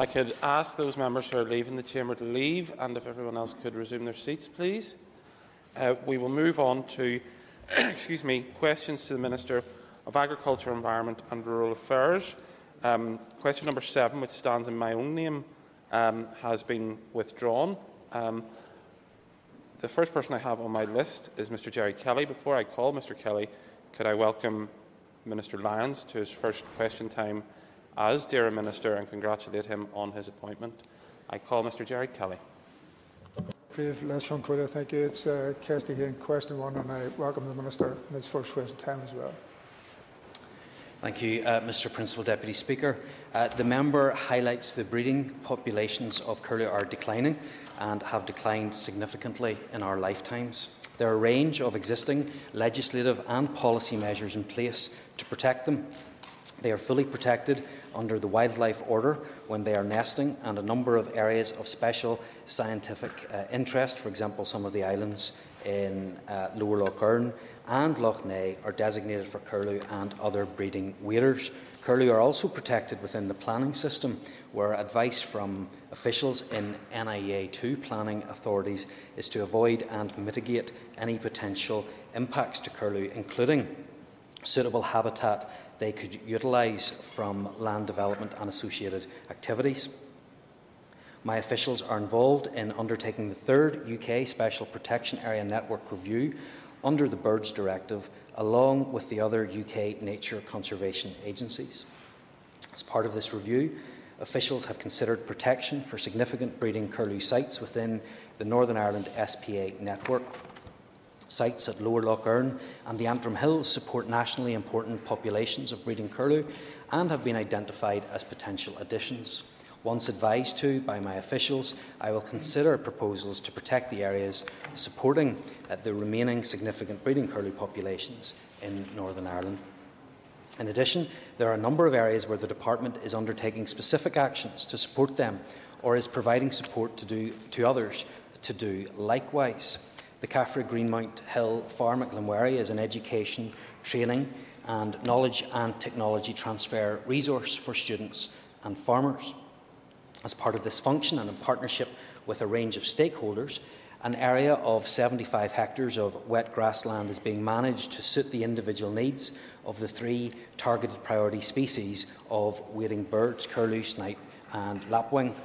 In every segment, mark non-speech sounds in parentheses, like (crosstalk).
I could ask those members who are leaving the chamber to leave, and if everyone else could resume their seats, please. Uh, we will move on to, (coughs) excuse me, questions to the Minister of Agriculture, Environment and Rural Affairs. Um, question number seven, which stands in my own name, um, has been withdrawn. Um, the first person I have on my list is Mr Gerry Kelly. Before I call Mr Kelly, could I welcome Minister Lyons to his first question time as DAERA Minister and congratulate him on his appointment. I call Mr Gerry Kelly. Thank you. It's uh, Kirsty here in question one, and I welcome the Minister in his first question time as well. Thank you, uh, Mr Principal Deputy Speaker. Uh, the member highlights the breeding populations of curlew are declining and have declined significantly in our lifetimes. There are a range of existing legislative and policy measures in place to protect them. They are fully protected under the wildlife order when they are nesting, and a number of areas of special scientific uh, interest, for example, some of the islands in uh, Lower Lough Erne and Lough Neagh, are designated for curlew and other breeding waders. Curlew are also protected within the planning system, where advice from officials in NIEA 2 planning authorities is to avoid and mitigate any potential impacts to curlew, including suitable habitat they could utilise from land development and associated activities. My officials are involved in undertaking the third UK Special Protection Area Network review under the Birds Directive, along with the other UK nature conservation agencies. As part of this review, officials have considered protection for significant breeding curlew sites within the Northern Ireland SPA network Sites at Lower Lough Erne and the Antrim Hills support nationally important populations of breeding curlew and have been identified as potential additions. Once advised to by my officials, I will consider proposals to protect the areas supporting uh, the remaining significant breeding curlew populations in Northern Ireland. In addition, there are a number of areas where the Department is undertaking specific actions to support them or is providing support to, do, to others to do likewise. The CAFRE Greenmount Hill Farm at Glenwherry is an education, training and knowledge and technology transfer resource for students and farmers. As part of this function and in partnership with a range of stakeholders, an area of 75 hectares of wet grassland is being managed to suit the individual needs of the three targeted priority species of wading birds, curlew, snipe and lapwing.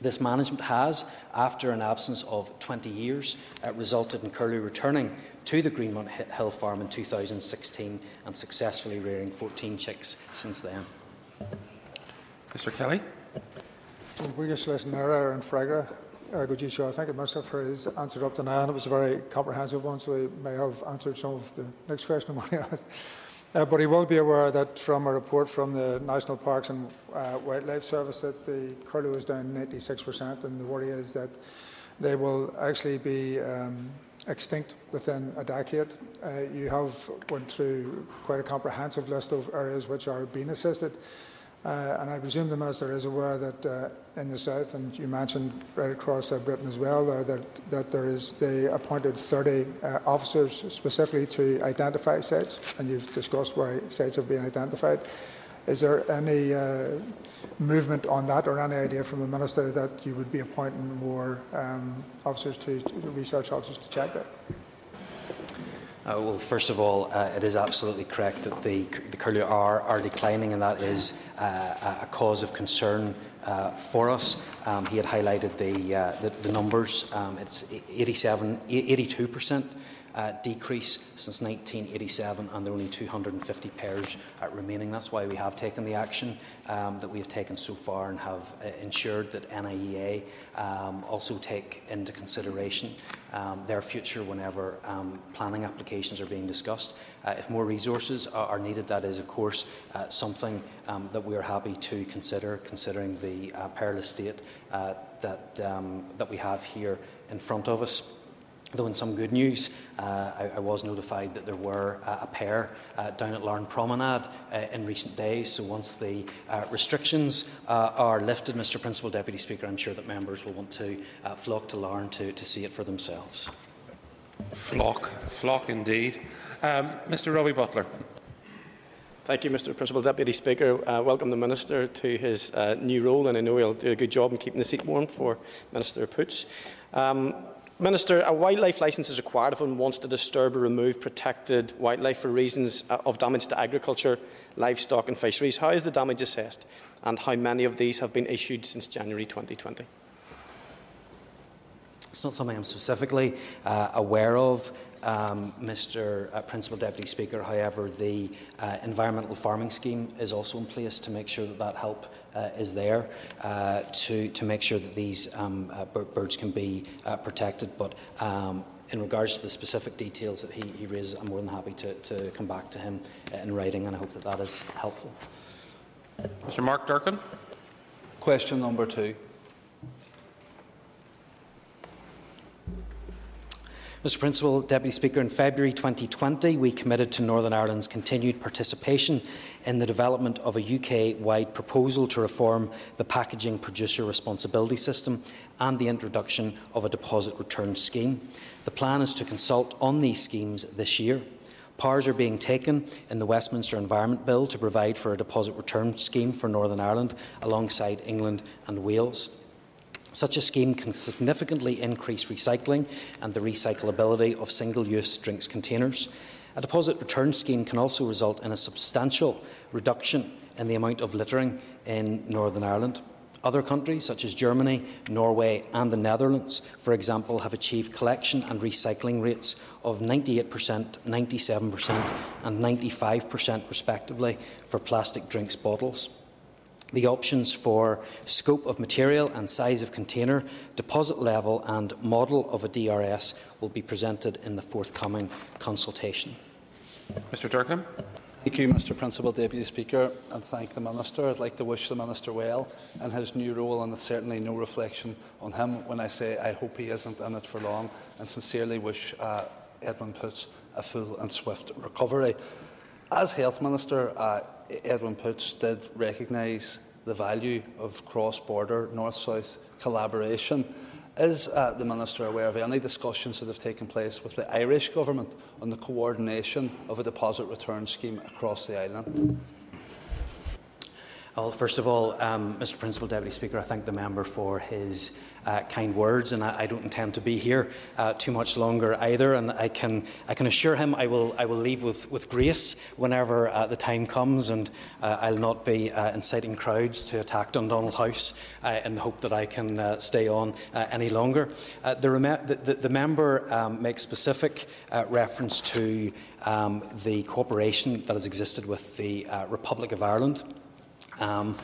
This management has, after an absence of 20 years, uh, resulted in Curlew returning to the Greenmount Hill Farm in 2016 and successfully rearing 14 chicks since then. Mr Kelly. Bugus listener and Fragra. Uh, good show. I thank you, Minister, for his answer up to now. And it was a very comprehensive one, so he may have answered some of the next question (laughs) I asked. Uh, but he will be aware that from a report from the National Parks and uh, Wildlife Service that the curlew is down 96%, and the worry is that they will actually be um, extinct within a decade. Uh, you have went through quite a comprehensive list of areas which are being assisted. Uh, and I presume the Minister is aware that uh, in the south, and you mentioned right across uh, Britain as well, that, that there is they appointed 30 uh, officers specifically to identify sites, and you've discussed where sites have been identified. Is there any uh, movement on that, or any idea from the Minister that you would be appointing more um, officers to, to research officers to check that? Uh, well, first of all, uh, it is absolutely correct that the, the curlew are, are declining, and that is uh, a cause of concern uh, for us. Um, he had highlighted the, uh, the, the, numbers. Um, it's 87, 82 percent uh, decrease since 1987, and there are only 250 pairs uh, remaining. That's why we have taken the action um, that we have taken so far and have uh, ensured that NIEA um, also take into consideration um, their future whenever um, planning applications are being discussed. Uh, if more resources are, are, needed, that is, of course, uh, something um, that we are happy to consider, considering the uh, perilous state that, um, that we have here in front of us. Though in some good news, uh, I, I, was notified that there were uh, a pair uh, down at Larne Promenade uh, in recent days. So once the uh, restrictions uh, are lifted, Mr Principal Deputy Speaker, I'm sure that members will want to flock to Larne to, to see it for themselves. Flock, flock indeed. Um, Mr Robbie Butler. Thank you, Mr Principal Deputy Speaker. Uh, welcome the Minister to his uh, new role, and I know he'll do a good job in keeping the seat warm for Minister Poots. Um, Minister, a wildlife licence is required if one wants to disturb or remove protected wildlife for reasons uh, of damage to agriculture, livestock and fisheries. How is the damage assessed, and how many of these have been issued since January 2020? It's not something I'm specifically uh, aware of, um, Mr. Uh, Principal Deputy Speaker. However, the uh, environmental farming scheme is also in place to make sure that that help uh, is there uh, to, to make sure that these um, uh, birds can be protected. But um, in regards to the specific details that he, he raises, I'm more than happy to, to come back to him in writing, and I hope that that is helpful. Mr. Mark Durkan. Question number two. Mr Principal, Deputy Speaker, in February 2020 we committed to Northern Ireland's continued participation in the development of a UK-wide proposal to reform the packaging producer responsibility system and the introduction of a deposit return scheme. The plan is to consult on these schemes this year. Powers are being taken in the Westminster Environment Bill to provide for a deposit return scheme for Northern Ireland alongside England and Wales. Such a scheme can significantly increase recycling and the recyclability of single-use drinks containers. A deposit return scheme can also result in a substantial reduction in the amount of littering in Northern Ireland. Other countries, such as Germany, Norway, and the Netherlands, for example, have achieved collection and recycling rates of 98%, 97%, and 95%, respectively, for plastic drinks bottles. The options for scope of material and size of container, deposit level and model of a DRS will be presented in the forthcoming consultation. Mr Durkan. Thank you, Mr Principal Deputy Speaker, and thank the Minister. I'd like to wish the Minister well in his new role, and it's certainly no reflection on him when I say I hope he isn't in it for long, and sincerely wish uh, Edwin Poots a full and swift recovery. As Health Minister, uh, Edwin Poots did recognise the value of cross border north south collaboration. Is uh, the Minister aware of any discussions that have taken place with the Irish Government on the coordination of a deposit return scheme across the island? Well, first of all, um, Mr Principal Deputy Speaker, I thank the member for his uh, kind words, and I, I, don't intend to be here uh, too much longer either. And I can, I can assure him I will, I will leave with, with grace whenever uh, the time comes, and uh, I'll not be uh, inciting crowds to attack Dundonald House uh, in the hope that I can stay on any longer. The, the, the, member um, makes specific reference to um, the cooperation that has existed with the Republic of Ireland. Um,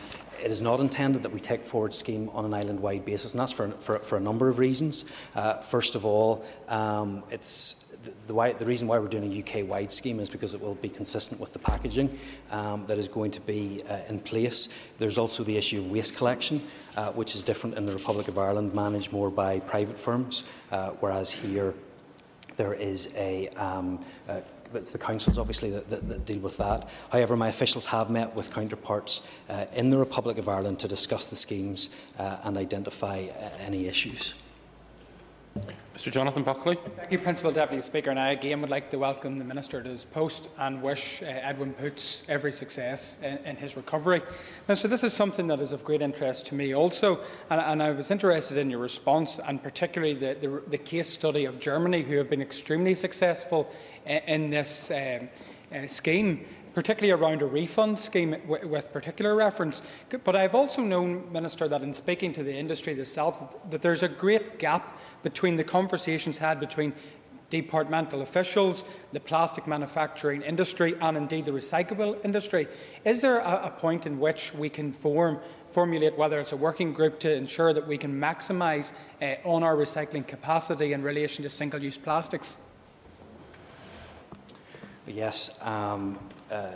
it is not intended that we take forward scheme on an island-wide basis, and that's for, for, for a number of reasons. Uh, first of all, um, it's the, the, why, the, reason why we're doing a UK-wide scheme is because it will be consistent with the packaging um, that is going to be uh, in place. There's also the issue of waste collection, uh, which is different in the Republic of Ireland, managed more by private firms, uh, whereas here there is a um, uh, it's the councils, obviously, that, that, that, deal with that. However, my officials have met with counterparts uh, in the Republic of Ireland to discuss the schemes uh, and identify uh, any issues. Mr Jonathan Buckley. Thank you, Principal Deputy Speaker. And I again would like to welcome the Minister to his post and wish uh, Edwin Poots every success in, in, his recovery. Now, so this is something that is of great interest to me also, and, and I was interested in your response, and particularly the, the, the, case study of Germany, who have been extremely successful in, this um, uh, scheme particularly around a refund scheme with particular reference. But I've also known, Minister, that in speaking to the industry itself, that there's a great gap between the conversations had between departmental officials, the plastic manufacturing industry, and indeed the recyclable industry. Is there a, a point in which we can form formulate whether it's a working group to ensure that we can maximise uh, on our recycling capacity in relation to single-use plastics? Yes, um, uh,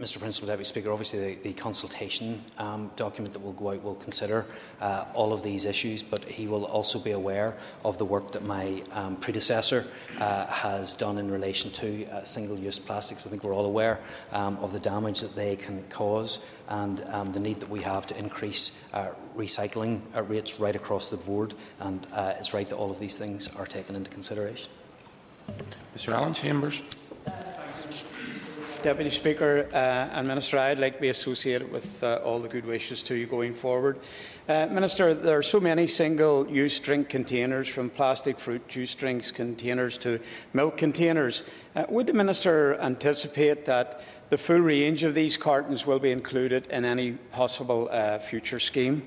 Mr Principal Deputy Speaker, obviously the, the consultation um, document that will go out will consider uh, all of these issues, but he will also be aware of the work that my um, predecessor uh, has done in relation to uh, single-use plastics. I think we're all aware um, of the damage that they can cause and um, the need that we have to increase uh, recycling uh, rates right across the board, and uh, it's right that all of these things are taken into consideration. Mr Alan Chambers. Deputy Speaker uh, and Minister, I'd like to be associated with uh, all the good wishes to you going forward. Uh, Minister, there are so many single-use drink containers, from plastic fruit juice drinks containers to milk containers. Uh, would the Minister anticipate that the full range of these cartons will be included in any possible uh, future scheme?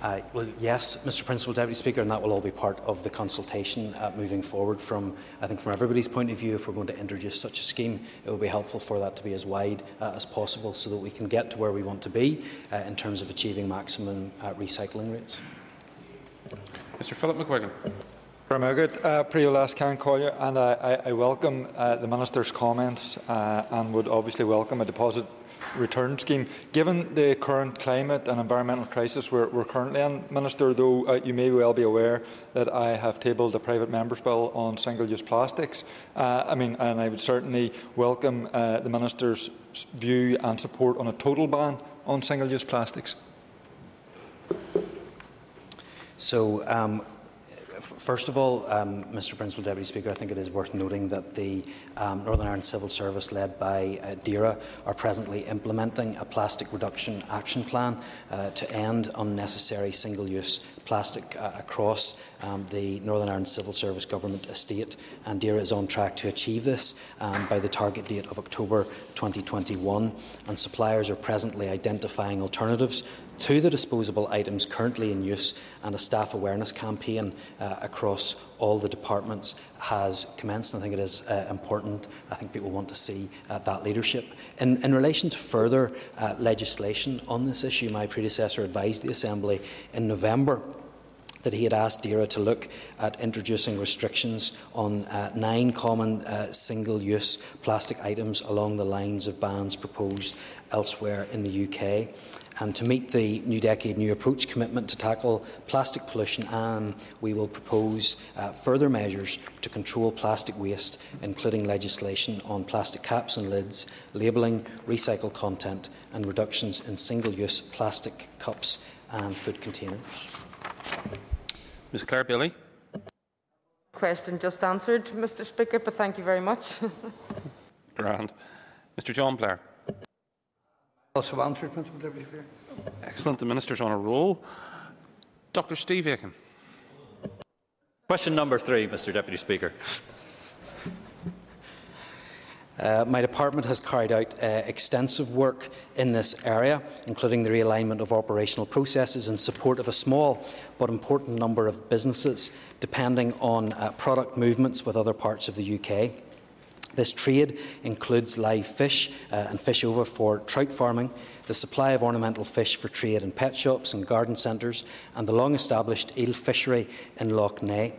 Uh, well, yes, Mr. Principal Deputy Speaker, and that will all be part of the consultation uh, moving forward. From I think from everybody's point of view, if we're going to introduce such a scheme, it will be helpful for that to be as wide uh, as possible, so that we can get to where we want to be uh, in terms of achieving maximum uh, recycling rates. Mr. Philip McGuigan. Very good. Uh, Priya last can call you, and I, I, I welcome uh, the minister's comments uh, and would obviously welcome a deposit return scheme. Given the current climate and environmental crisis we're, we're currently in, Minister, though uh, you may well be aware that I have tabled a private member's bill on single-use plastics. Uh, I mean, and I would certainly welcome uh, the Minister's view and support on a total ban on single-use plastics. So, um, First of all, um, Mr Principal Deputy Speaker, I think it is worth noting that the um, Northern Ireland Civil Service, led by uh, DAERA, are presently implementing a plastic reduction action plan uh, to end unnecessary single-use plastic uh, across um, the Northern Ireland Civil Service Government estate, and DAERA is on track to achieve this um, by the target date of October 2021. And suppliers are presently identifying alternatives to the disposable items currently in use, and a staff awareness campaign uh, across all the departments has commenced. I think it is uh, important. I think people want to see uh, that leadership. In, in, relation to further uh, legislation on this issue, my predecessor advised the Assembly in November that he had asked DAERA to look at introducing restrictions on uh, nine common uh, single-use plastic items along the lines of bans proposed elsewhere in the UK. And to meet the New Decade New Approach commitment to tackle plastic pollution, um, we will propose uh, further measures to control plastic waste, including legislation on plastic caps and lids, labelling, recycled content, and reductions in single use plastic cups and food containers. Ms Claire Bailey. Question just answered, Mr Speaker, but thank you very much. (laughs) Grand. Mr John Blair. Also answered, Principal Deputy Speaker. Excellent. The Minister's on a roll. Dr Steve Aiken. Question number three, Mr Deputy Speaker. Uh, my department has carried out uh, extensive work in this area, including the realignment of operational processes in support of a small but important number of businesses, depending on uh, product movements with other parts of the UK. This trade includes live fish uh, and fish over for trout farming, the supply of ornamental fish for trade in pet shops and garden centres, and the long established eel fishery in Lough Neagh.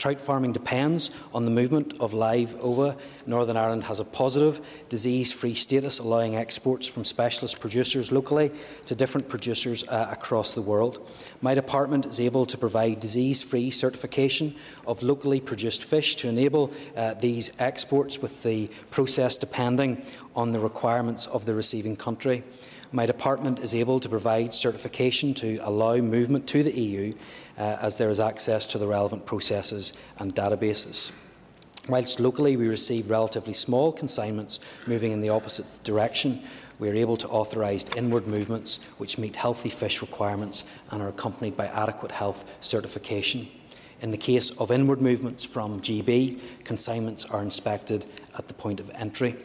Trout farming depends on the movement of live ova. Northern Ireland has a positive disease-free status, allowing exports from specialist producers locally to different producers uh, across the world. My department is able to provide disease-free certification of locally produced fish to enable uh, these exports with the process depending on the requirements of the receiving country. My department is able to provide certification to allow movement to the EU uh, as there is access to the relevant processes and databases. Whilst locally we receive relatively small consignments moving in the opposite direction, we are able to authorise inward movements which meet healthy fish requirements and are accompanied by adequate health certification. In the case of inward movements from GB, consignments are inspected at the point of entry.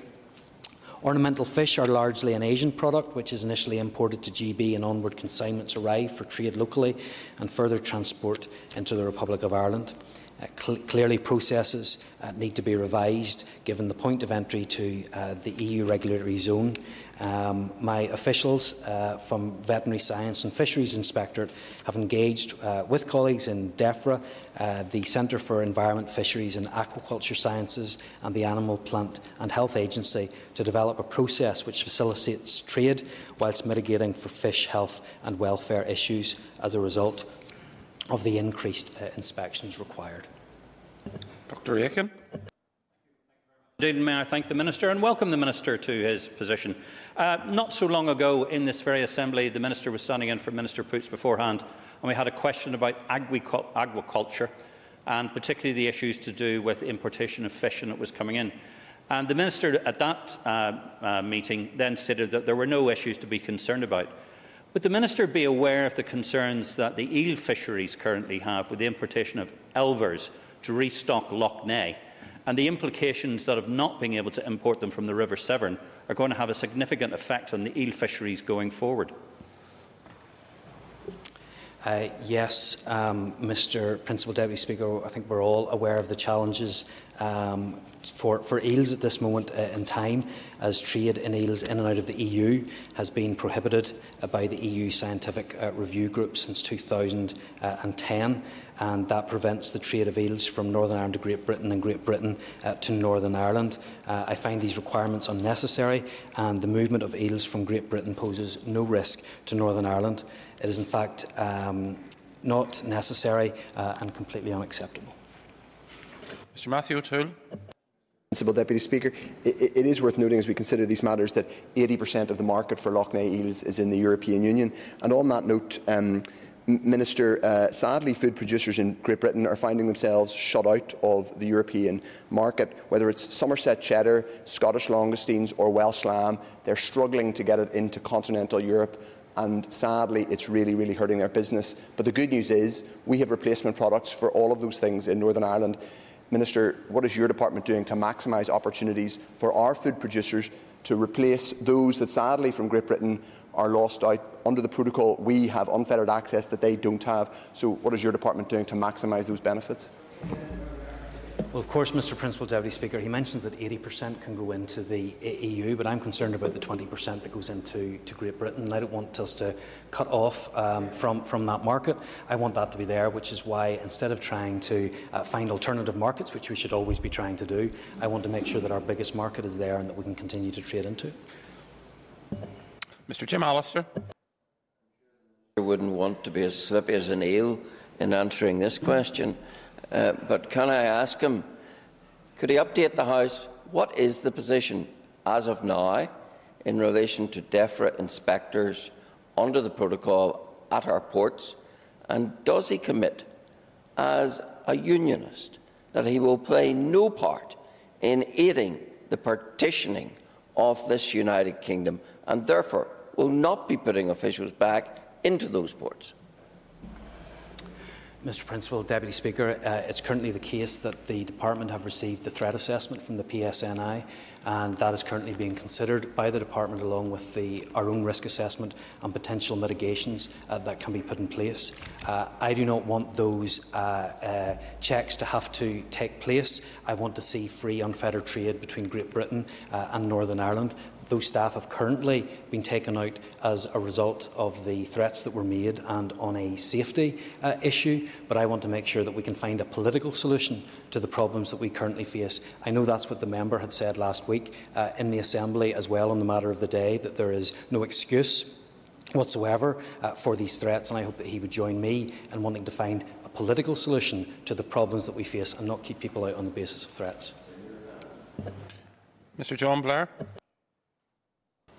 Ornamental fish are largely an Asian product, which is initially imported to GB and onward consignments arrive for trade locally and further transport into the Republic of Ireland. Uh, cl clearly, processes uh, need to be revised given the point of entry to uh, the EU regulatory zone. Um, my officials uh, from Veterinary Science and Fisheries Inspectorate have engaged uh, with colleagues in DEFRA, uh, the Centre for Environment, Fisheries and Aquaculture Sciences and the Animal, Plant and Health Agency to develop a process which facilitates trade whilst mitigating for fish health and welfare issues as a result of the increased uh, inspections required. Dr Aiken. Indeed, may I thank the Minister and welcome the Minister to his position. Uh, not so long ago in this very Assembly, the Minister was standing in for Minister Poots beforehand, and we had a question about agriculture and particularly the issues to do with importation of fish and it was coming in. And the Minister at that uh, uh, meeting then stated that there were no issues to be concerned about. Would the Minister be aware of the concerns that the eel fisheries currently have with the importation of elvers to restock Lough Neagh and the implications that of not being able to import them from the River Severn are going to have a significant effect on the eel fisheries going forward? Uh, yes, um, Mr. Principal Deputy Speaker, I think we're all aware of the challenges um, for, for eels at this moment uh, in time, as trade in eels in and out of the EU has been prohibited uh, by the EU Scientific uh, Review Group since 2010, and that prevents the trade of eels from Northern Ireland to Great Britain and Great Britain uh, to Northern Ireland. Uh, I find these requirements unnecessary, and the movement of eels from Great Britain poses no risk to Northern Ireland. It is, in fact, um, not necessary uh, and completely unacceptable. Mr Matthew O'Toole. Deputy Speaker, it, it is worth noting as we consider these matters that 80% of the market for Lough Neagh eels is in the European Union. And on that note, um, Minister, uh, sadly, food producers in Great Britain are finding themselves shut out of the European market. Whether it's Somerset cheddar, Scottish langoustines, or Welsh lamb, they're struggling to get it into continental Europe and sadly it's really, really hurting their business. But the good news is we have replacement products for all of those things in Northern Ireland. Minister, what is your department doing to maximise opportunities for our food producers to replace those that sadly from Great Britain are lost out. Under the protocol, we have unfettered access that they don't have. So, what is your department doing to maximise those benefits? Well, of course, Mr Principal Deputy Speaker, he mentions that 80% can go into the EU, but I'm concerned about the 20% that goes into to Great Britain. I don't want us to cut off um, from, from that market. I want that to be there, which is why instead of trying to uh, find alternative markets, which we should always be trying to do, I want to make sure that our biggest market is there and that we can continue to trade into. Mr Jim Allister. I wouldn't want to be as slippy as an eel in answering this question. Uh, but can I ask him, could he update the House? What is the position as of now in relation to DEFRA inspectors under the protocol at our ports? And does he commit, as a unionist, that he will play no part in aiding the partitioning of this United Kingdom and therefore will not be putting officials back into those ports? Mr Principal, Deputy Speaker, uh, it's currently the case that the Department have received the threat assessment from the PSNI and that is currently being considered by the Department along with the, our own risk assessment and potential mitigations uh, that can be put in place. Uh, I do not want those uh, uh, checks to have to take place. I want to see free unfettered trade between Great Britain uh, and Northern Ireland those staff have currently been taken out as a result of the threats that were made and on a safety uh, issue. But I want to make sure that we can find a political solution to the problems that we currently face. I know that's what the member had said last week uh, in the Assembly as well on the matter of the day, that there is no excuse whatsoever uh, for these threats, and I hope that he would join me in wanting to find a political solution to the problems that we face and not keep people out on the basis of threats. Mr John Blair.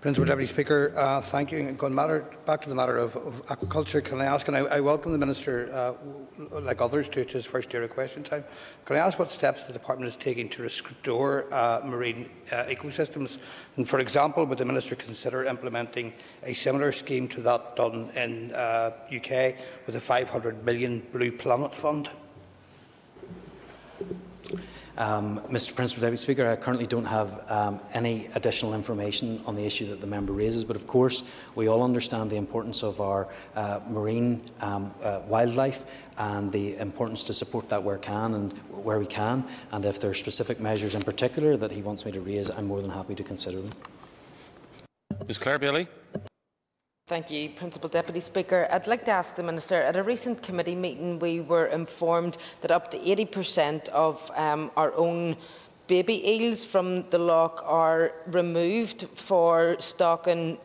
Principal Deputy Speaker, uh, thank you. Going matter, back to the matter of, of aquaculture, can I ask, and I, I welcome the Minister, uh, like others, to, to his first year of question time. Can I ask what steps the Department is taking to restore uh, marine uh, ecosystems? And for example, would the Minister consider implementing a similar scheme to that done in the UK uh, with a 500 million Blue Planet Fund? Um, Mr Principal Deputy Speaker, I currently don't have um, any additional information on the issue that the member raises, but of course we all understand the importance of our uh, marine um, uh, wildlife and the importance to support that where can and where we can. And if there are specific measures in particular that he wants me to raise, I'm more than happy to consider them. Ms Claire Bailey. Thank you, Principal Deputy Speaker. I'd like to ask the Minister, at a recent committee meeting we were informed that up to 80% of um, our own baby eels from the loch are removed for stock and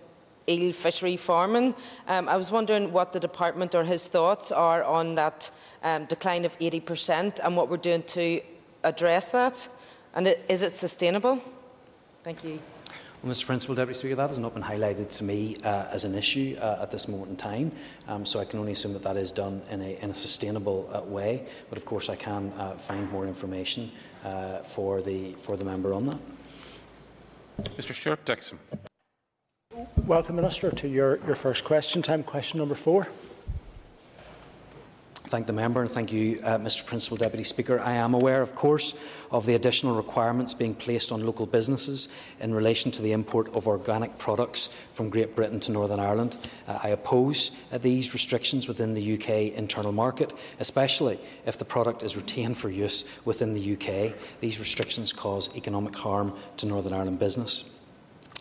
eel fishery farming. Um, I was wondering what the Department or his thoughts are on that um, decline of 80% and what we're doing to address that. And is it sustainable? Thank you. Well, Mr Principal Deputy Speaker, that has not been highlighted to me uh, as an issue uh, at this moment in time, um, so I can only assume that that is done in a, in a sustainable uh, way. But of course, I can uh, find more information uh, for the for the member on that. Mr Stewart Dickson. Welcome, Minister, to your, your first question time. Question number four. Thank the member and thank you, uh, Mr Principal Deputy Speaker. I am aware, of course, of the additional requirements being placed on local businesses in relation to the import of organic products from Great Britain to Northern Ireland. Uh, I oppose uh, these restrictions within the UK internal market, especially if the product is retained for use within the UK. These restrictions cause economic harm to Northern Ireland business.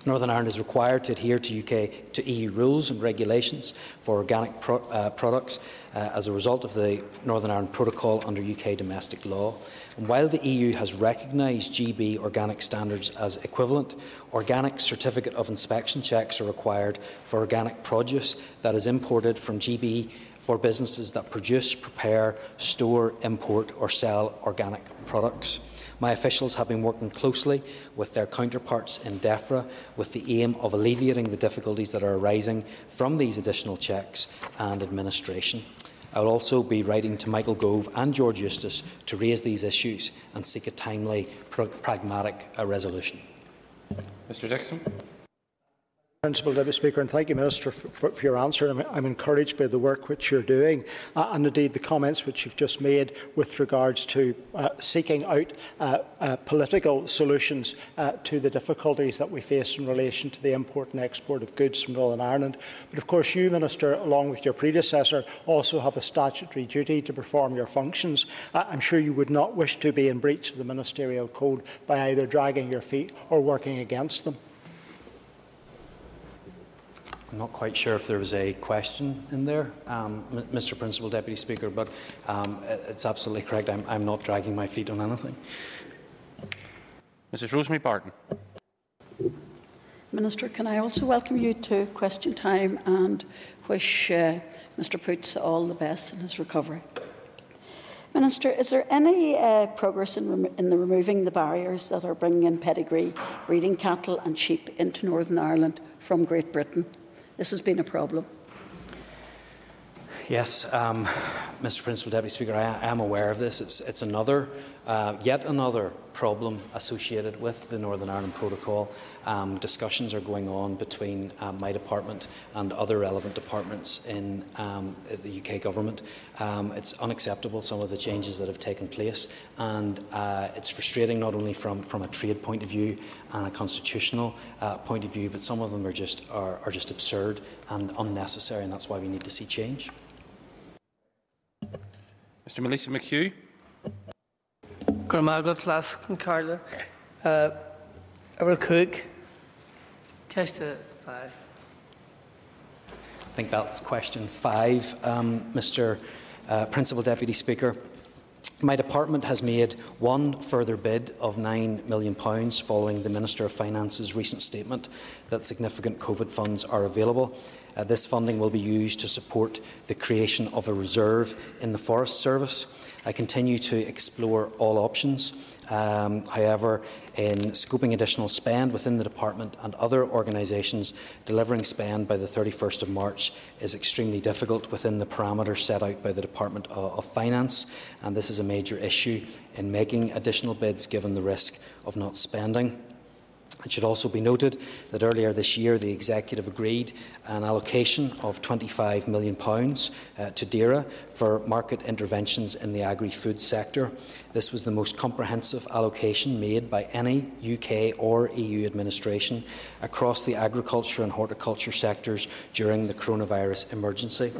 Northern Ireland is required to adhere to UK to EU rules and regulations for organic pro, uh, products uh, as a result of the Northern Ireland Protocol under UK domestic law. And while the EU has recognised GB organic standards as equivalent, organic certificate of inspection checks are required for organic produce that is imported from GB for businesses that produce, prepare, store, import or sell organic products. My officials have been working closely with their counterparts in DEFRA with the aim of alleviating the difficulties that are arising from these additional checks and administration. I will also be writing to Michael Gove and George Eustice to raise these issues and seek a timely, pragmatic uh, resolution. Mr Dickson. Principal Deputy Speaker, and thank you, Minister, for, for your answer. I'm, I'm, encouraged by the work which you're doing, uh, and indeed the comments which you've just made with regards to uh, seeking out uh, uh political solutions uh, to the difficulties that we face in relation to the import and export of goods from Northern Ireland. But of course, you, Minister, along with your predecessor, also have a statutory duty to perform your functions. Uh, I'm sure you would not wish to be in breach of the ministerial code by either dragging your feet or working against them. I'm not quite sure if there was a question in there, um, Mr. Principal Deputy Speaker, but um, it's absolutely correct. I'm, I'm, not dragging my feet on anything. Mrs. Rosemary Barton. Minister, can I also welcome you to question time and wish uh, Mr. Poots all the best in his recovery. Minister, is there any uh, progress in, in the removing the barriers that are bringing in pedigree breeding cattle and sheep into Northern Ireland from Great Britain? This has been a problem. Yes, um, Mr. Principal Deputy Speaker, I, am aware of this. It's, it's another, uh, yet another problem associated with the Northern Ireland Protocol. Um, discussions are going on between uh, my department and other relevant departments in um, the UK government. Um, it's unacceptable some of the changes that have taken place, and uh, it's frustrating not only from, from a trade point of view and a constitutional uh, point of view, but some of them are just are, are just absurd and unnecessary, and that's why we need to see change. Mr. Maolíosa McHugh. Gurmagal Class Carla. Uh, Ever Cook. Catch the five. I think that's question five, um, Mr. Uh, Principal Deputy Speaker. My department has made one further bid of £9 million following the Minister of Finance's recent statement that significant COVID funds are available. Uh, this funding will be used to support the creation of a reserve in the Forest Service. I continue to explore all options. Um, however, in scoping additional spend within the department and other organisations, delivering spend by the 31st of March is extremely difficult within the parameters set out by the Department of, of Finance, and this is a major issue in making additional bids given the risk of not spending. It should also be noted that earlier this year the Executive agreed an allocation of £25 million uh, to DAERA for market interventions in the agri-food sector. This was the most comprehensive allocation made by any UK or EU administration across the agriculture and horticulture sectors during the coronavirus emergency.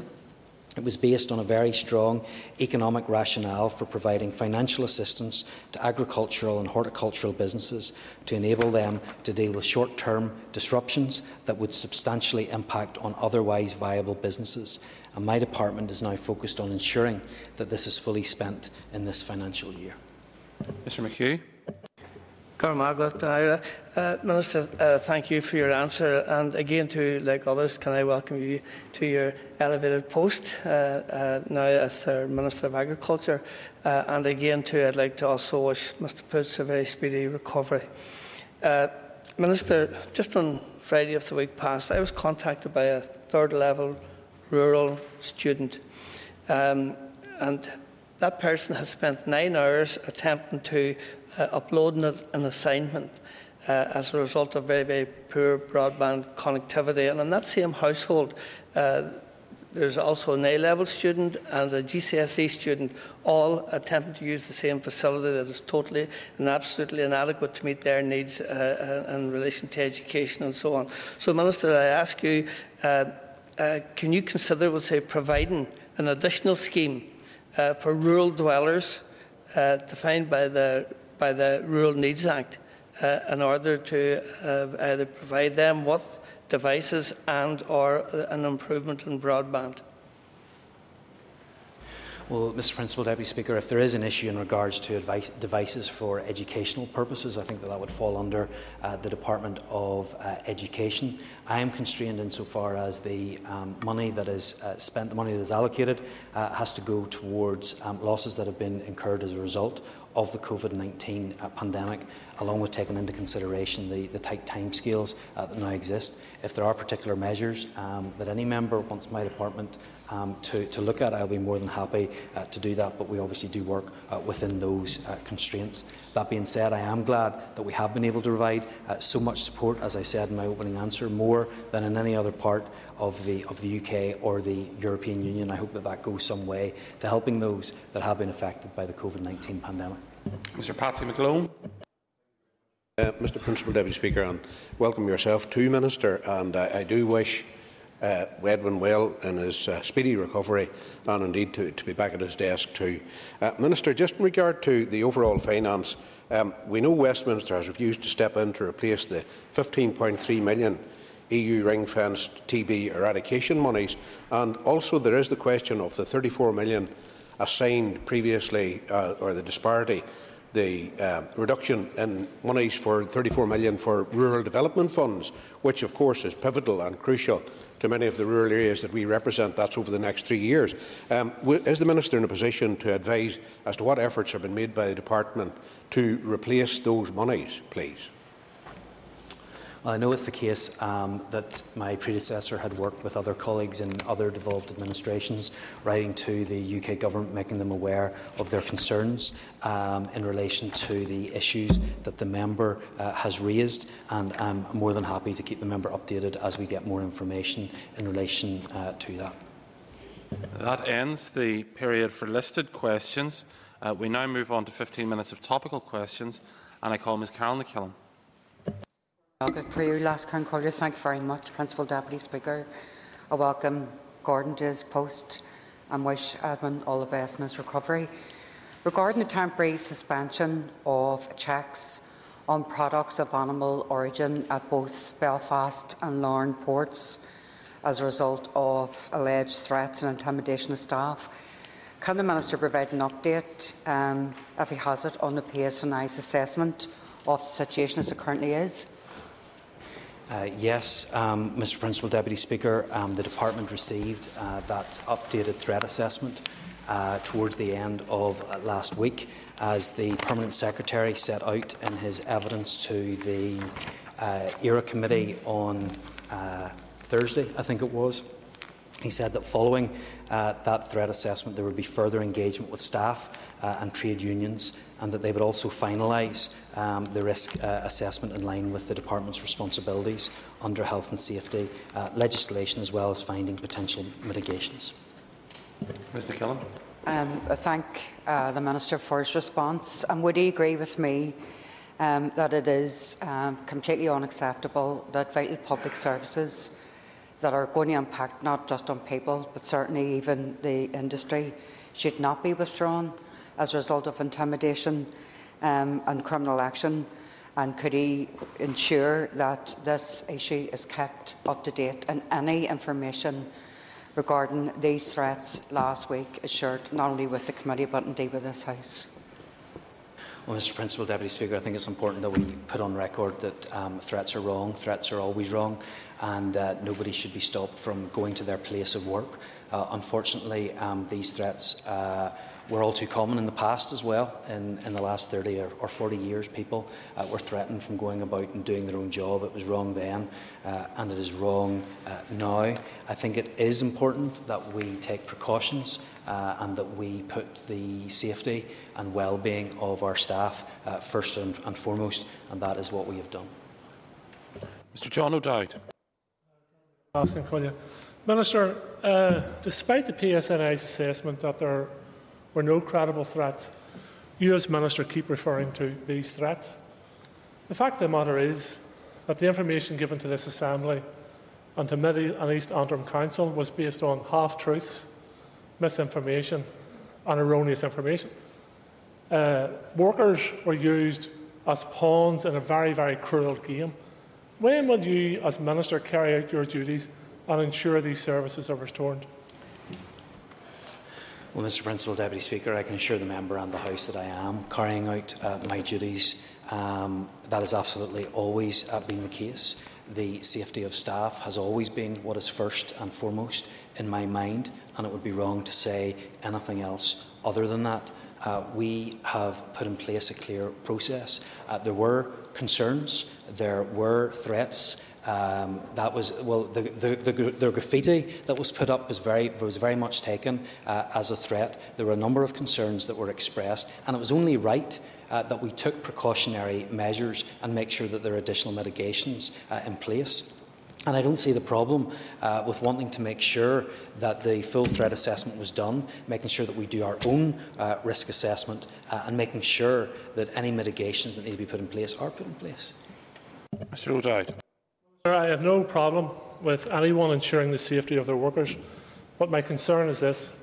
It was based on a very strong economic rationale for providing financial assistance to agricultural and horticultural businesses to enable them to deal with short term disruptions that would substantially impact on otherwise viable businesses. And my department is now focused on ensuring that this is fully spent in this financial year. Mr McHugh. Uh, Minister, uh, thank you for your answer. And again, to like others, can I welcome you to your elevated post uh, uh now as Minister of Agriculture? Uh, and again, too, I'd like to also wish Mr. Poots a very speedy recovery. Uh, Minister, just on Friday of the week past, I was contacted by a third level rural student. Um, and that person has spent nine hours attempting to uh, uploading an assignment uh, as a result of very, very poor broadband connectivity. And in that same household, uh, there's also an A-level student and a GCSE student, all attempting to use the same facility that is totally and absolutely inadequate to meet their needs uh, uh in relation to education and so on. So, Minister, I ask you, uh, uh, can you consider, we'll say, providing an additional scheme uh, for rural dwellers uh, defined by the, by the Rural Needs Act uh, in order to either provide them with devices and or an improvement in broadband? Well, Mr Principal Deputy Speaker, if there is an issue in regards to advice, devices for educational purposes, I think that that would fall under uh, the Department of uh, Education. I am constrained insofar as the um, money that is uh, spent, the money that is allocated, uh, has to go towards um, losses that have been incurred as a result of the COVID-19 uh, pandemic, along with taking into consideration the, the tight timescales uh, that now exist. If there are particular measures um, that any member wants my department um, to, to look at, I'll be more than happy uh, to do that, but we obviously do work uh, within those uh, constraints. That being said, I am glad that we have been able to provide uh, so much support, as I said in my opening answer, more than in any other part of the, of the UK or the European Union. I hope that that goes some way to helping those that have been affected by the COVID-19 pandemic. Mr Patsy McGlone. Uh, Mr Principal Deputy Speaker, and welcome yourself to Minister. And uh, I do wish uh, Edwin well in his uh, speedy recovery and indeed to, to, be back at his desk too. Uh, Minister, just in regard to the overall finance, um, we know Westminster has refused to step in to replace the 15.3 million EU ring-fenced TB eradication monies, and also there is the question of the 34 million assigned previously, uh, or the disparity the uh, reduction in monies for 34 million for rural development funds, which of course is pivotal and crucial to many of the rural areas that we represent. That's over the next three years. Um, is the Minister in a position to advise as to what efforts have been made by the Department to replace those monies, please? Well, I know it's the case um, that my predecessor had worked with other colleagues in other devolved administrations, writing to the UK government, making them aware of their concerns um, in relation to the issues that the member uh, has raised. And I'm more than happy to keep the member updated as we get more information in relation uh, to that. That ends the period for listed questions. Uh, we now move on to 15 minutes of topical questions, and I call Ms Carol McKillen. Collier. Thank you very much, Principal Deputy Speaker. I welcome Gordon to his post and wish Edmund all the best in his recovery. Regarding the temporary suspension of checks on products of animal origin at both Belfast and Larne ports as a result of alleged threats and intimidation of staff, can the Minister provide an update, um, if he has it, on the PSNI's assessment of the situation as it currently is? Uh, yes, um, Mr Principal Deputy Speaker, um, the Department received uh, that updated threat assessment uh, towards the end of uh, last week as the Permanent Secretary set out in his evidence to the uh, ERA Committee on uh, Thursday, I think it was. He said that following that threat assessment there would be further engagement with staff and trade unions and that they would also finalise um, the risk uh, assessment in line with the Department's responsibilities under health and safety uh, legislation as well as finding potential mitigations. Mr Killen. Um, I thank uh, the Minister for his response and would he agree with me um, that it is um, completely unacceptable that vital public services that are going to impact not just on people but certainly even the industry should not be withdrawn as a result of intimidation um, and criminal action? And could he ensure that this issue is kept up to date and any information regarding these threats last week is shared not only with the committee but indeed with this House? Well, Mr Principal Deputy Speaker, I think it's important that we put on record that um, threats are wrong. Threats are always wrong. and uh, nobody should be stopped from going to their place of work. Uh, unfortunately, um, these threats uh, were all too common in the past as well. In, in the last 30 or, or 40 years, people uh, were threatened from going about and doing their own job. It was wrong then, uh, and it is wrong uh, now. I think it is important that we take precautions uh, and that we put the safety and well-being of our staff uh, first and, and foremost, and that is what we have done. Mr John O'Dowd. Minister, uh, despite the PSNI's assessment that there were no credible threats, you as Minister keep referring to these threats. The fact of the matter is that the information given to this Assembly and to Mid and East Antrim Council was based on half truths, misinformation, and erroneous information. Uh, workers were used as pawns in a very, very cruel game. When will you, as Minister, carry out your duties and ensure these services are restored? Well, Mr Principal Deputy Speaker, I can assure the member and the House that I am carrying out uh, my duties. Um, that has absolutely always uh, been the case. The safety of staff has always been what is first and foremost in my mind, and it would be wrong to say anything else other than that. Uh, we have put in place a clear process. Uh, there were concerns, there were threats, um, that was well, the, the, the, the, graffiti that was put up was very was very much taken uh, as a threat. There were a number of concerns that were expressed, and it was only right. Uh, that we took precautionary measures and make sure that there are additional mitigations uh, in place. And I don't see the problem uh, with wanting to make sure that the full threat assessment was done, making sure that we do our own uh, risk assessment, uh, and making sure that any mitigations that need to be put in place are put in place. Mr. O'Dowd. I have no problem with anyone ensuring the safety of their workers, but my concern is this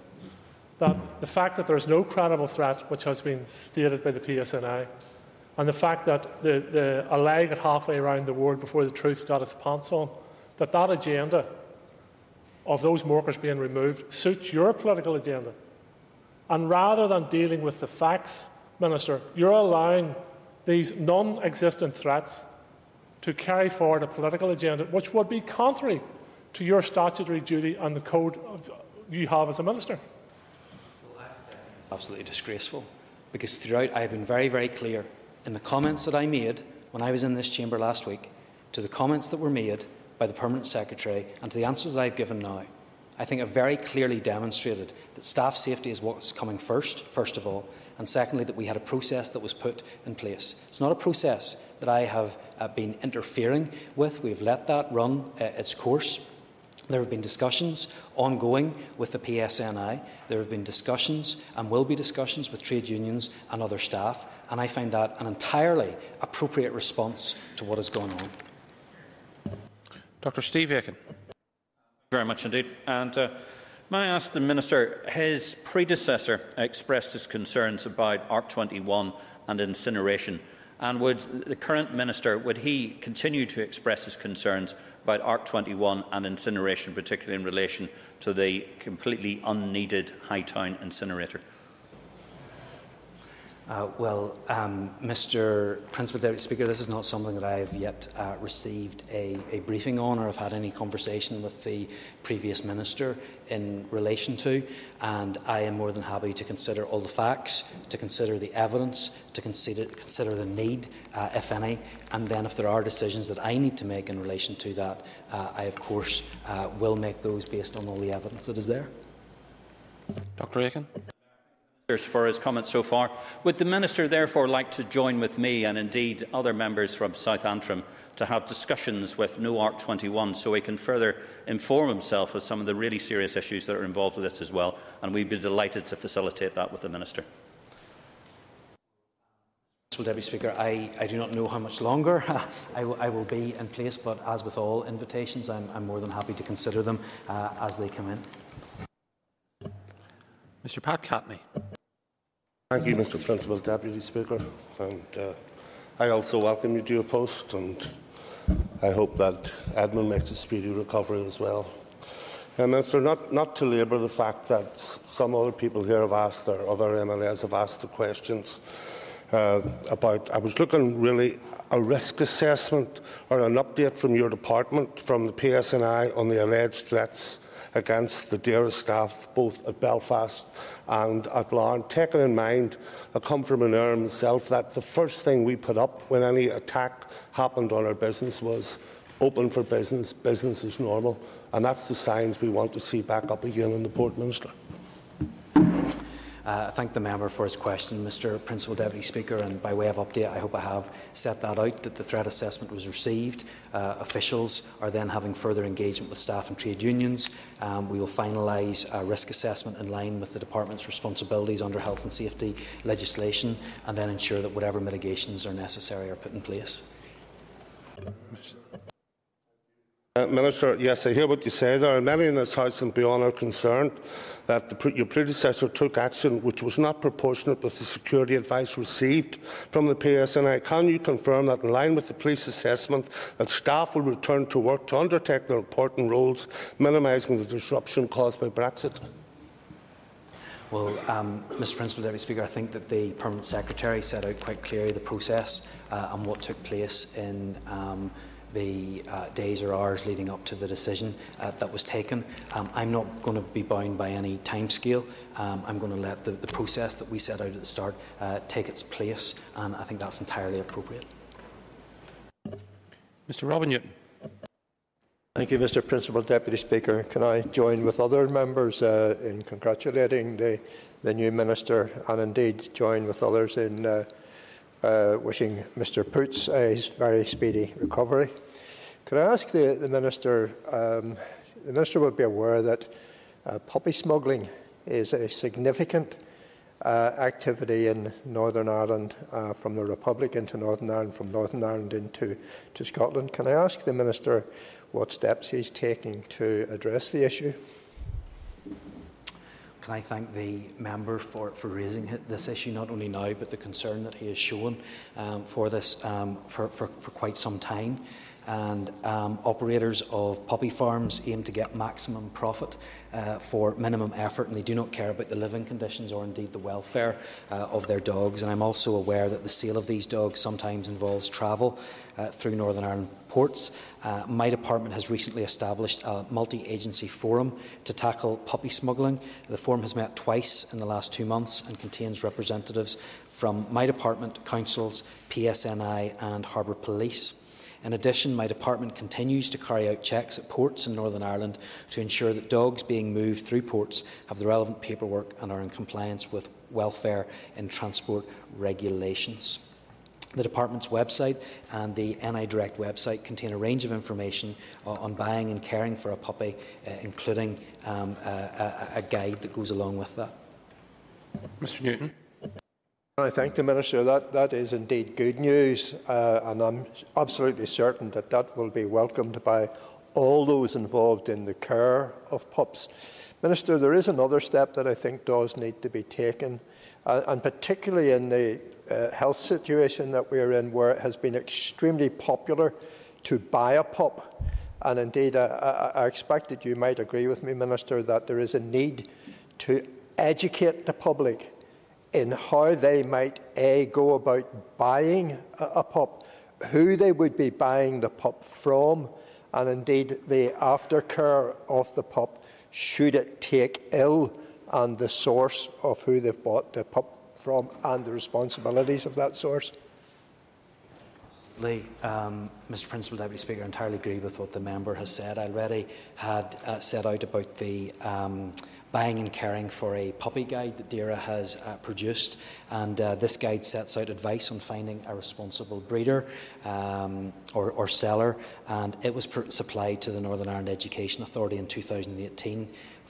that the fact that there is no credible threat, which has been stated by the PSNI, and the fact that the, the, a leg at halfway around the world before the truth got its pants on, that that agenda of those workers being removed suits your political agenda. And rather than dealing with the facts, Minister, you're allowing these non existent threats to carry forward a political agenda which would be contrary to your statutory duty and the code you have as a minister. It's absolutely disgraceful because throughout I have been very, very clear in the comments that I made when I was in this chamber last week, to the comments that were made by the Permanent Secretary, and to the answers that I've given now. I think I've very clearly demonstrated that staff safety is what's coming first, first of all, and secondly, that we had a process that was put in place. It's not a process that I have uh, been interfering with. We've let that run uh, its course. There have been discussions ongoing with the PSNI. There have been discussions and will be discussions with trade unions and other staff, and I find that an entirely appropriate response to what is going on. Dr. Steve Aiken. Thank you Very much indeed. And uh, May I ask the Minister, his predecessor expressed his concerns about ARC21 and incineration, and would the current Minister, would he continue to express his concerns about ARC21 and incineration, particularly in relation to the completely unneeded Hightown incinerator? Uh, well, um, Mr. Principal Deputy Speaker, this is not something that I have yet uh, received a, a, briefing on or have had any conversation with the previous minister in relation to, and I am more than happy to consider all the facts, to consider the evidence, to consider, consider the need, uh, if any, and then if there are decisions that I need to make in relation to that, uh, I of course uh, will make those based on all the evidence that is there. Dr. Aiken for his comments so far. Would the Minister therefore like to join with me and indeed other members from South Antrim to have discussions with No ARC 21 so he can further inform himself of some of the really serious issues that are involved with this as well? And we'd be delighted to facilitate that with the Minister. Deputy Speaker, I, I, do not know how much longer (laughs) I, will be in place, but as with all invitations, I'm, I'm more than happy to consider them uh, as they come in. Mr Pat Catney. Thank you, Mr Principal Deputy Speaker. And uh, I also welcome you to your post and I hope that Edwin makes a speedy recovery as well. And Minister, not, not to labour the fact that some other people here have asked, or other MLAs have asked the questions, uh, about. I was looking really a risk assessment or an update from your department, from the PSNI, on the alleged threats against the DAERA staff, both at Belfast and at Larne, taking in mind, I come from an area myself, that the first thing we put up when any attack happened on our business was open for business, business is normal, and that's the signs we want to see back up again in the Port Minister. Uh, I thank the member for his question, Mr Principal Deputy Speaker, and by way of update, I hope I have set that out, that the threat assessment was received. Uh, officials are then having further engagement with staff and trade unions. Um, we will finalise a risk assessment in line with the Department's responsibilities under health and safety legislation, and then ensure that whatever mitigations are necessary are put in place. Uh, Minister, yes, I hear what you say there. are Many in this House and beyond are concerned that the, your predecessor took action which was not proportionate with the security advice received from the PSNI. Can you confirm that, in line with the police assessment, that staff will return to work to undertake their important roles, minimising the disruption caused by Brexit? Well, um, Mr Principal Deputy Speaker, I think that the Permanent Secretary set out quite clearly the process uh, and what took place in um, the uh, days or hours leading up to the decision uh, that was taken. Um, I'm not going to be bound by any timescale. Um, I'm going to let the, the, process that we set out at the start uh, take its place, and I think that's entirely appropriate. Mr Robin Newton. Thank you, Mr Principal Deputy Speaker. Can I join with other members uh, in congratulating the, the new Minister and indeed join with others in uh, wishing Mr Poots a very speedy recovery. Could I ask the, the Minister, um, the Minister will be aware that uh, puppy smuggling is a significant uh, activity in Northern Ireland uh, from the Republic into Northern Ireland, from Northern Ireland into to Scotland. Can I ask the Minister what steps he's taking to address the issue? Can I thank the member for, for raising this issue, not only now, but the concern that he has shown um, for this um, for, for, for quite some time and um, operators of puppy farms aim to get maximum profit uh, for minimum effort and they do not care about the living conditions or indeed the welfare uh, of their dogs. And I'm also aware that the sale of these dogs sometimes involves travel uh, through Northern Ireland ports. Uh, my department has recently established a multi-agency forum to tackle puppy smuggling. The forum has met twice in the last two months and contains representatives from my department, councils, PSNI and Harbour Police. In addition, my department continues to carry out checks at ports in Northern Ireland to ensure that dogs being moved through ports have the relevant paperwork and are in compliance with welfare and transport regulations. The Department's website and the NI Direct website contain a range of information uh, on buying and caring for a puppy, uh, including um, a, a, guide that goes along with that. Mr Newton. I thank the Minister. That, that is indeed good news, uh, and I'm absolutely certain that that will be welcomed by all those involved in the care of pups. Minister, there is another step that I think does need to be taken, uh, and particularly in the uh, health situation that we're in, where it has been extremely popular to buy a pup. And indeed, I, I, I expect that you might agree with me, Minister, that there is a need to educate the public in how they might A, go about buying a, pup, who they would be buying the pup from, and indeed the aftercare of the pup should it take ill and the source of who they've bought the pup from and the responsibilities of that source. Um, Mr Principal Deputy Speaker, I entirely agree with what the member has said. I already had uh, set out about the um, buying and caring for a puppy guide that DAERA has uh, produced. And uh, this guide sets out advice on finding a responsible breeder um, or, or, seller. And it was supplied to the Northern Ireland Education Authority in 2018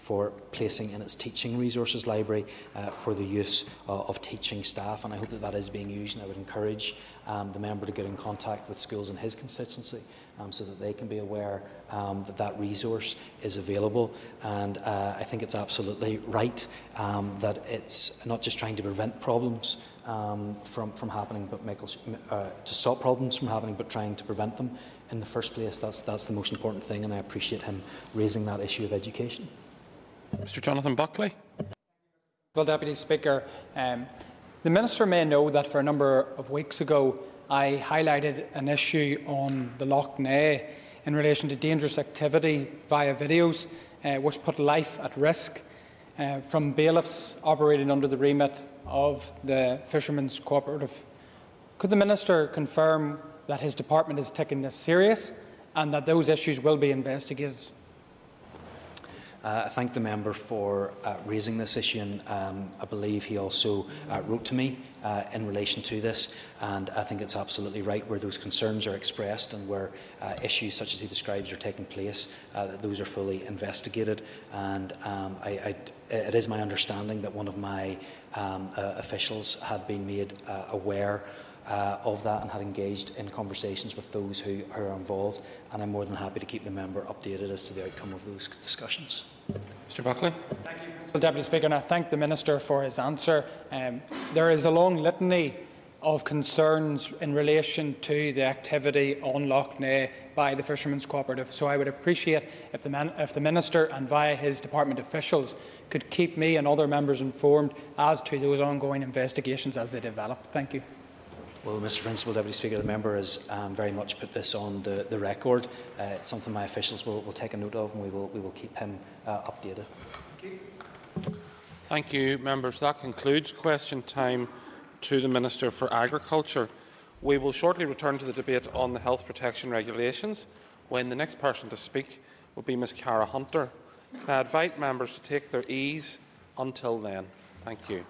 for placing in its teaching resources library uh, for the use uh, of teaching staff. And I hope that that is being used. And I would encourage um, the member to get in contact with schools in his constituency um, so that they can be aware um, that that resource is available. And uh, I think it's absolutely right um, that it's not just trying to prevent problems um, from, from happening, but make, uh, to stop problems from happening, but trying to prevent them in the first place. That's, that's the most important thing, and I appreciate him raising that issue of education. Mr Jonathan Buckley. Well, Deputy Speaker, um, The Minister may know that for a number of weeks ago I highlighted an issue on the Lough Neagh in relation to dangerous activity via videos uh, which put life at risk uh, from bailiffs operating under the remit of the Fishermen's Cooperative. Could the Minister confirm that his department is taking this serious and that those issues will be investigated? Uh, I thank the member for uh, raising this issue, and um, I believe he also uh, wrote to me uh, in relation to this. And I think it's absolutely right where those concerns are expressed and where uh, issues such as he describes are taking place, uh, that those are fully investigated. And um, I, I, it is my understanding that one of my um, officials had been made aware uh, of that and had engaged in conversations with those who, who are involved. And I'm more than happy to keep the member updated as to the outcome of those discussions. Mr Buckley. Thank you, Mr. Deputy Speaker, and I thank the Minister for his answer. Um, there is a long litany of concerns in relation to the activity on Lough Neagh by the Fishermen's Cooperative. So I would appreciate if the, man, if the Minister and via his department officials could keep me and other members informed as to those ongoing investigations as they develop. Thank you. Well, Mr Principal Deputy Speaker, the member has um, very much put this on the, the record. Uh, it's something my officials will, will take a note of and we will, we will keep him uh, updated. Thank you, members. That concludes question time to the Minister for Agriculture. We will shortly return to the debate on the health protection regulations when the next person to speak will be Ms Cara Hunter. Can I invite members to take their ease until then? Thank you.